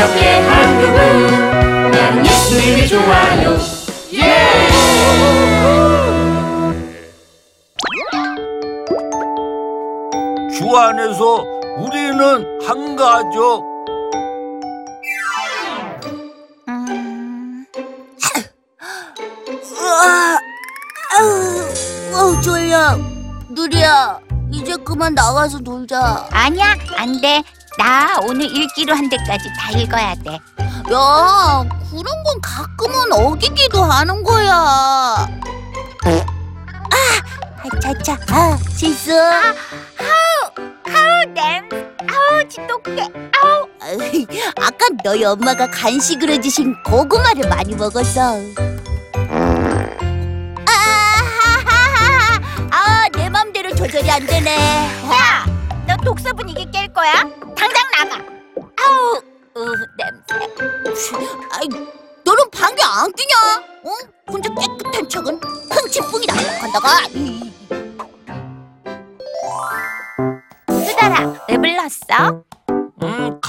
함께 한 그분 나는 예수님이 좋아요 예! 주 안에서 우리는 한 가족. 음. 으아, 아우, 어, 졸려. 누리야, 이제 그만 나가서 놀자. 아니야, 안 돼. 나 오늘 읽기로 한 데까지 다 읽어야 돼. 야, 그런 건 가끔은 어기기도 하는 거야. 아, 차차, 아, 실수. 아우, 냄, 아우, 지독해. 아우, 아이, 아까 너희 엄마가 간식으로 주신 고구마를 많이 먹었어. 아하하하, 아, 내 맘대로 조절이 안 되네. 야, 너 독서 분위기 깰 거야?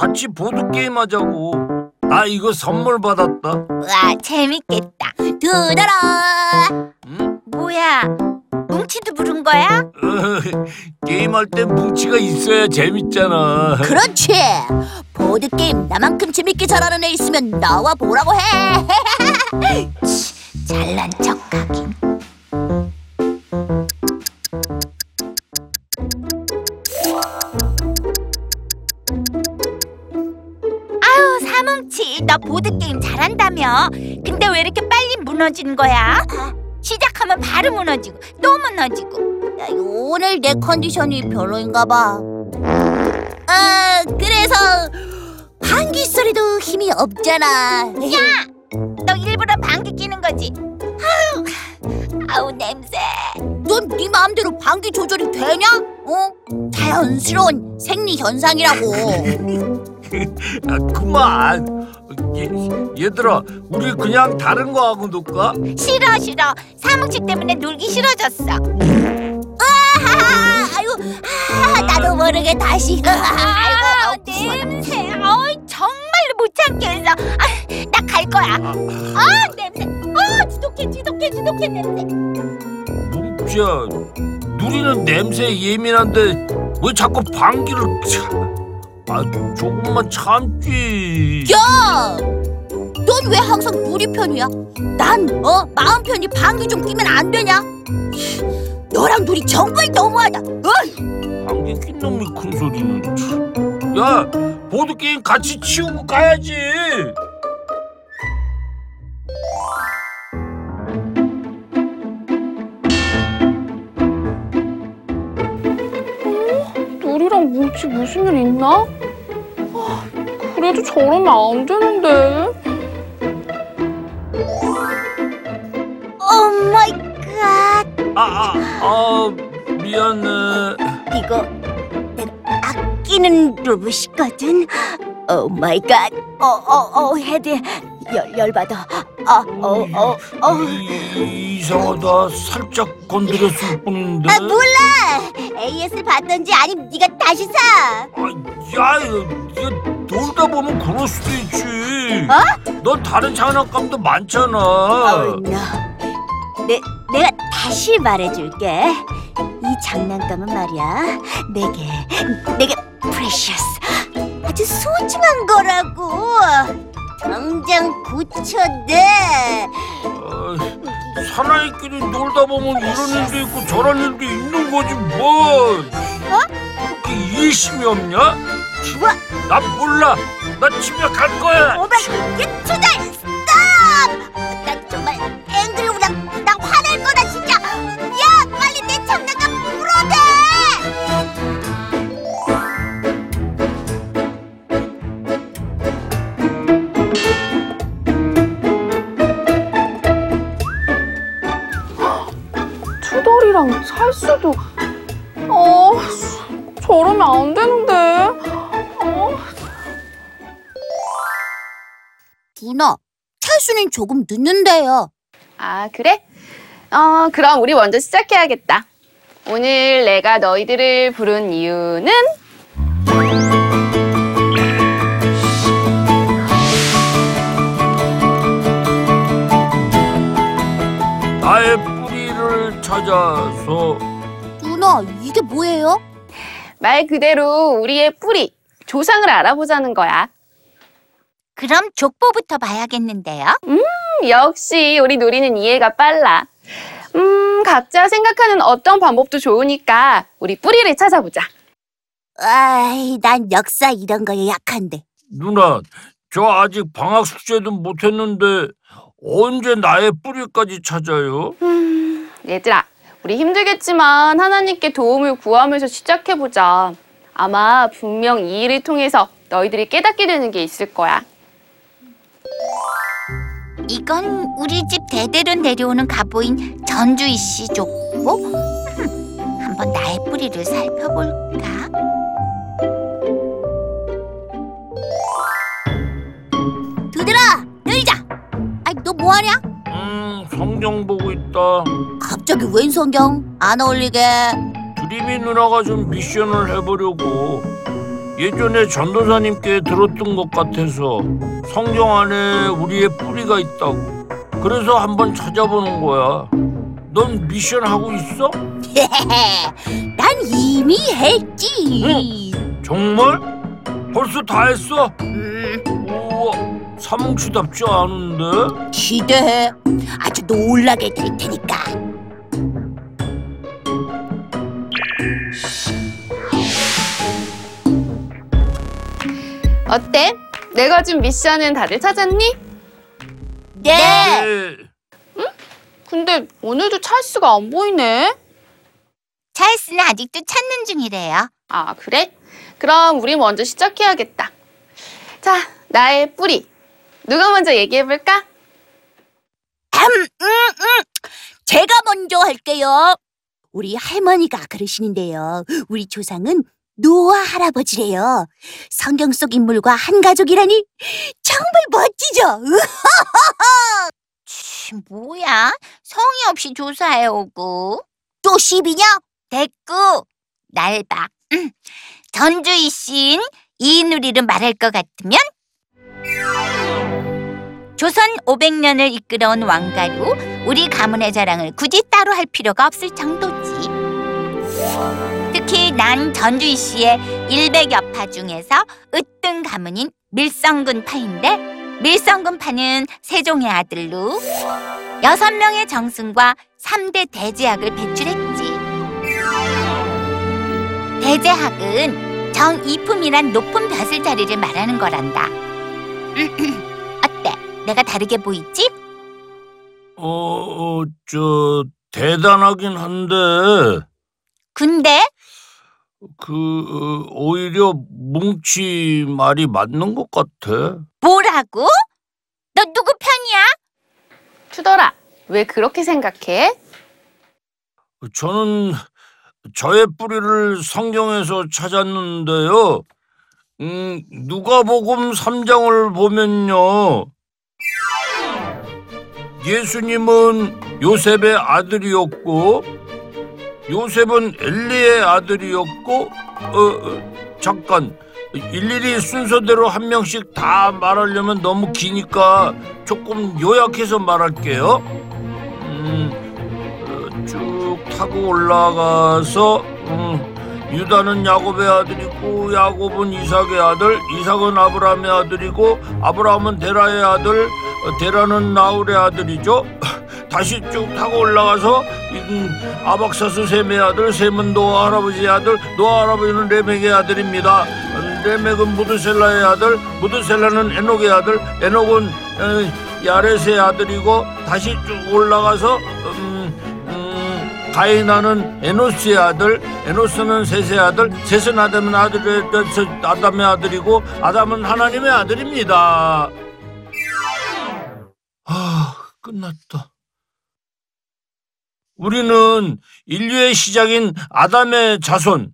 같이 보드 게임 하자고. 나 이거 선물 받았다. 와, 재밌겠다. 들어라. 음? 뭐야, 뭉치도 부른 거야? 게임할 때 뭉치가 있어야 재밌잖아. 그렇지. 보드 게임 나만큼 재밌게 잘하는 애 있으면 나와 보라고 해. 잘난 척하긴. 잘한다며. 근데 왜 이렇게 빨리 무너지는 거야? 시작하면 바로 무너지고, 또 무너지고. 야, 오늘 내 컨디션이 별로인가 봐. 아, 그래서 방귀 소리도 힘이 없잖아. 야! 너 일부러 방귀 끼는 거지? 아우, 아우, 냄새. 넌 네 마음대로 방귀 조절이 되냐? 어? 자연스러운 생리 현상이라고. 아, 그만. 얘, 얘들아, 우리 그냥 다른 거 하고 놀까? 싫어, 싫어. 사뭉치 때문에 놀기 싫어졌어. 아, 아유, 아, 나도 모르게 다시. 아이고, 아, 아우, 시원해. 냄새. 어이, 정말로 못 참겠어. 아, 나갈 거야. 아, 냄새. 아, 지독해, 지독해, 지독해, 냄새. 뭉치야, 누리는 냄새에 예민한데 왜 자꾸 방귀를 참. 아, 조금만 참지. 야, 넌 왜 항상 누리 편이야? 난 어, 마음 편히 방귀 좀 끼면 안 되냐? 너랑 누리 정말 너무하다. 어? 방귀 낀 놈이 큰 소리는. 참. 야, 보드 게임 같이 치우고 가야지. 뭉치 무슨 일 있나? 아, 그래도 저러면 안 되는데. Oh my God. 아, 아, 아, 미안해. 이거 내가 아끼는 로봇이거든. Oh my God. 어 어 어 head 열 열받아. 아 어 어 어. 이, 이상하다. 살짝 건드렸을 뿐인데. 아 몰라. AS 받던지 아니면 네가 사. 아, 야, 이거 놀다 보면 그럴 수도 있지. 어? 넌 다른 장난감도 많잖아. 어우, 너. 내, 내가 다시 말해줄게. 이 장난감은 말이야. 내게, 내게 프레셔스. 아주 소중한 거라고. 당장 고쳐내. 아, 사나이끼리 놀다 보면 이런 일도 있고 저런 일도 있는 거지 뭐. 어? 그렇게 이해심이 없냐? 뭐? 난 몰라. 나 집에 갈 거야. 오마이 투달 찰수도. 어, 저러면 안 되는데. 어. 누나, 찰수는 조금 늦는데요. 아, 그래? 어, 그럼 우리 먼저 시작해야겠다. 오늘 내가 너희들을 부른 이유는 찾아서 누나, 이게 뭐예요? 말 그대로 우리의 뿌리, 조상을 알아보자는 거야. 그럼 족보부터 봐야겠는데요. 음, 역시 우리 누리는 이해가 빨라. 음, 각자 생각하는 어떤 방법도 좋으니까 우리 뿌리를 찾아보자. 아이, 난 역사 이런 거에 약한데. 누나 저 아직 방학 숙제도 못했는데 언제 나의 뿌리까지 찾아요? 음, 얘들아, 우리 힘들겠지만 하나님께 도움을 구하면서 시작해보자. 아마 분명 이 일을 통해서 너희들이 깨닫게 되는 게 있을 거야. 이건 우리 집 대대로 내려오는 가보인 전주희 씨 족보? 흠, 한번 나의 뿌리를 살펴볼까? 갑자기 웬 성경? 안 어울리게. 드림이 누나가 좀 미션을 해보려고 예전에 전도사님께 들었던 것 같아서 성경 안에 우리의 뿌리가 있다고 그래서 한번 찾아보는 거야 넌 미션 하고 있어? 난 이미 했지. 정말? 벌써 다 했어? 음, 우와 사뭉치답지 않은데? 기대해. 아주 놀라게 될 테니까. 어때? 내가 준 미션은 다들 찾았니? 네. 네. 근데 오늘도 찰스가 안 보이네. 찰스는 아직도 찾는 중이래요. 아, 그래? 그럼 우리 먼저 시작해야겠다. 자, 나의 뿌리. 누가 먼저 얘기해볼까? 음, 음, 음. 제가 먼저 할게요. 우리 할머니가 그러시는데요. 우리 조상은 노아 할아버지래요. 성경 속 인물과 한 가족이라니 정말 멋지죠? 치, 뭐야? 성의 없이 조사해 오고. 또 시비냐? 됐고, 날 봐. 음, 전주희 씨인 이누리를 말할 것 같으면 조선 500년을 이끌어온 왕가로 우리 가문의 자랑을 굳이 따로 할 필요가 없을 정도지. 특히 난 전주희 씨의 일백여파 중에서 으뜸 가문인 밀성군 파인데 밀성군 파는 세종의 아들로 여섯 명의 정승과 삼대 대제학을 배출했지. 대제학은 정이품이란 높은 벼슬 자리를 말하는 거란다. 어때? 내가 다르게 보이지? 어, 어, 저 대단하긴 한데 근데 그 어, 오히려 뭉치 말이 맞는 것 같아. 뭐라고? 너 누구 편이야? 투더라, 왜 그렇게 생각해? 저는 저의 뿌리를 성경에서 찾았는데요. 음, 누가복음 3장을 보면요. 예수님은 요셉의 아들이었고 요셉은 엘리의 아들이었고 어, 어, 잠깐 일일이 순서대로 한 명씩 다 말하려면 너무 기니까 조금 요약해서 말할게요. 음, 어, 쭉 타고 올라가서 음, 유다는 야곱의 아들이고 야곱은 이삭의 아들 이삭은 아브라함의 아들이고 아브라함은 데라의 아들 어, 데라는 나홀의 아들이죠 다시 쭉 타고 올라가서 음, 아박사스 셈의 아들 노아 할아버지의 아들 노아 할아버지는 레멕의 아들입니다 음, 레멕은 무드셀라의 아들 무드셀라는 에녹의 아들 에녹은 어, 야렛의 아들이고 다시 쭉 올라가서 음, 음, 가이나는 에노스의 아들, 에노스는 셋의 아들, 셋은 아담은 아들의 아담의 아들이고 아담은 하나님의 아들입니다. 아, 끝났다. 우리는 인류의 시작인 아담의 자손.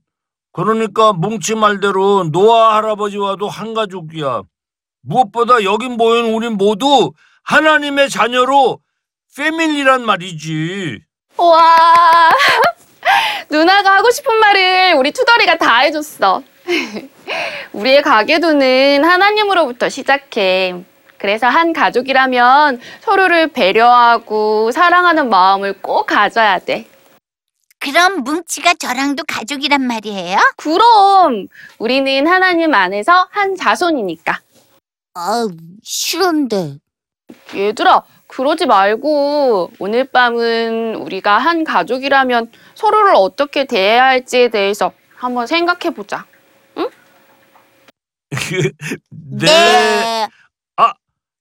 그러니까 뭉치 말대로 노아 할아버지와도 한 가족이야. 무엇보다 여기 모인 우리 모두 하나님의 자녀로 패밀리란 말이지. 와, 누나가 하고 싶은 말을 우리 투덜이가 다 해줬어. 우리의 가계도는 하나님으로부터 시작해. 그래서 한 가족이라면 서로를 배려하고 사랑하는 마음을 꼭 가져야 돼. 그럼 뭉치가 저랑도 가족이란 말이에요? 그럼 우리는 하나님 안에서 한 자손이니까. 아, 싫은데. 얘들아, 그러지 말고 오늘 밤은 우리가 한 가족이라면 서로를 어떻게 대해야 할지에 대해서 한번 생각해 보자. 네.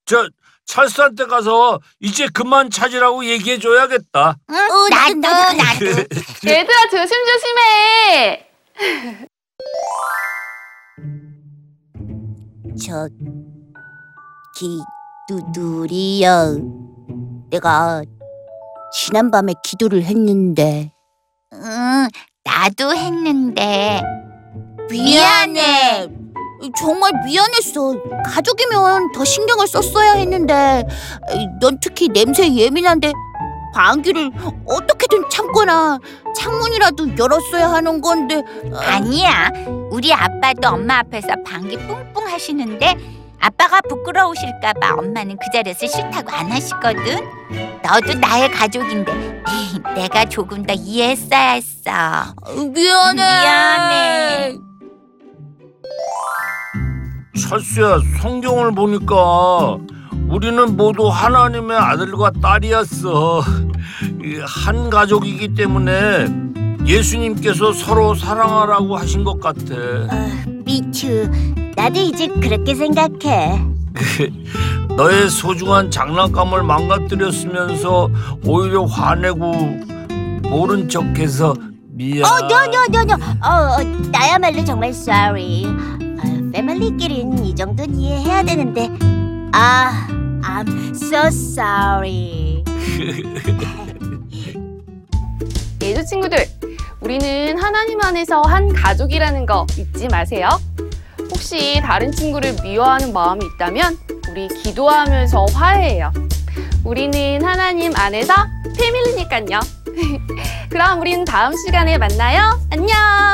저 찰스한테 가서 이제 그만 찾으라고 얘기해 줘야겠다. 응, 어, 나도, 나도, 나도. 얘들아, 조심조심해. 저, 기, 두두리야. 내가 지난밤에 기도를 했는데. 응, 나도 했는데. 미안해. 정말 미안했어. 가족이면 더 신경을 썼어야 했는데, 넌 특히 냄새에 예민한데 방귀를 어떻게든 참거나 창문이라도 열었어야 하는 건데. 아, 아니야. 우리 아빠도 엄마 앞에서 방귀 뿡뿡 하시는데 아빠가 부끄러우실까 봐 엄마는 그 자리에서 싫다고 안 하시거든. 너도 나의 가족인데 내가 조금 더 이해했어야 했어. 미안해. 미안해. 찰스야 성경을 보니까 우리는 모두 하나님의 아들과 딸이었어. 이한 가족이기 때문에 예수님께서 서로 사랑하라고 하신 것 같아. 미투. 나도 이제 그렇게 생각해. 너의 소중한 장난감을 망가뜨렸으면서 오히려 화내고 모른 척해서 미안. 어, no, no, no, no. 어, 어, 나야말로 정말 sorry. 아, 패밀리끼린 이 정도는 이해해야 되는데. 아, I'm so sorry. 예주 친구들, 우리는 하나님 안에서 한 가족이라는 거 잊지 마세요. 혹시 다른 친구를 미워하는 마음이 있다면 우리 기도하면서 화해해요. 우리는 하나님 안에서 패밀리니까요. 그럼 우린 다음 시간에 만나요. 안녕!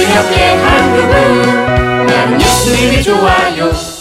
옆에 한 그분 나는 예수님이 좋아요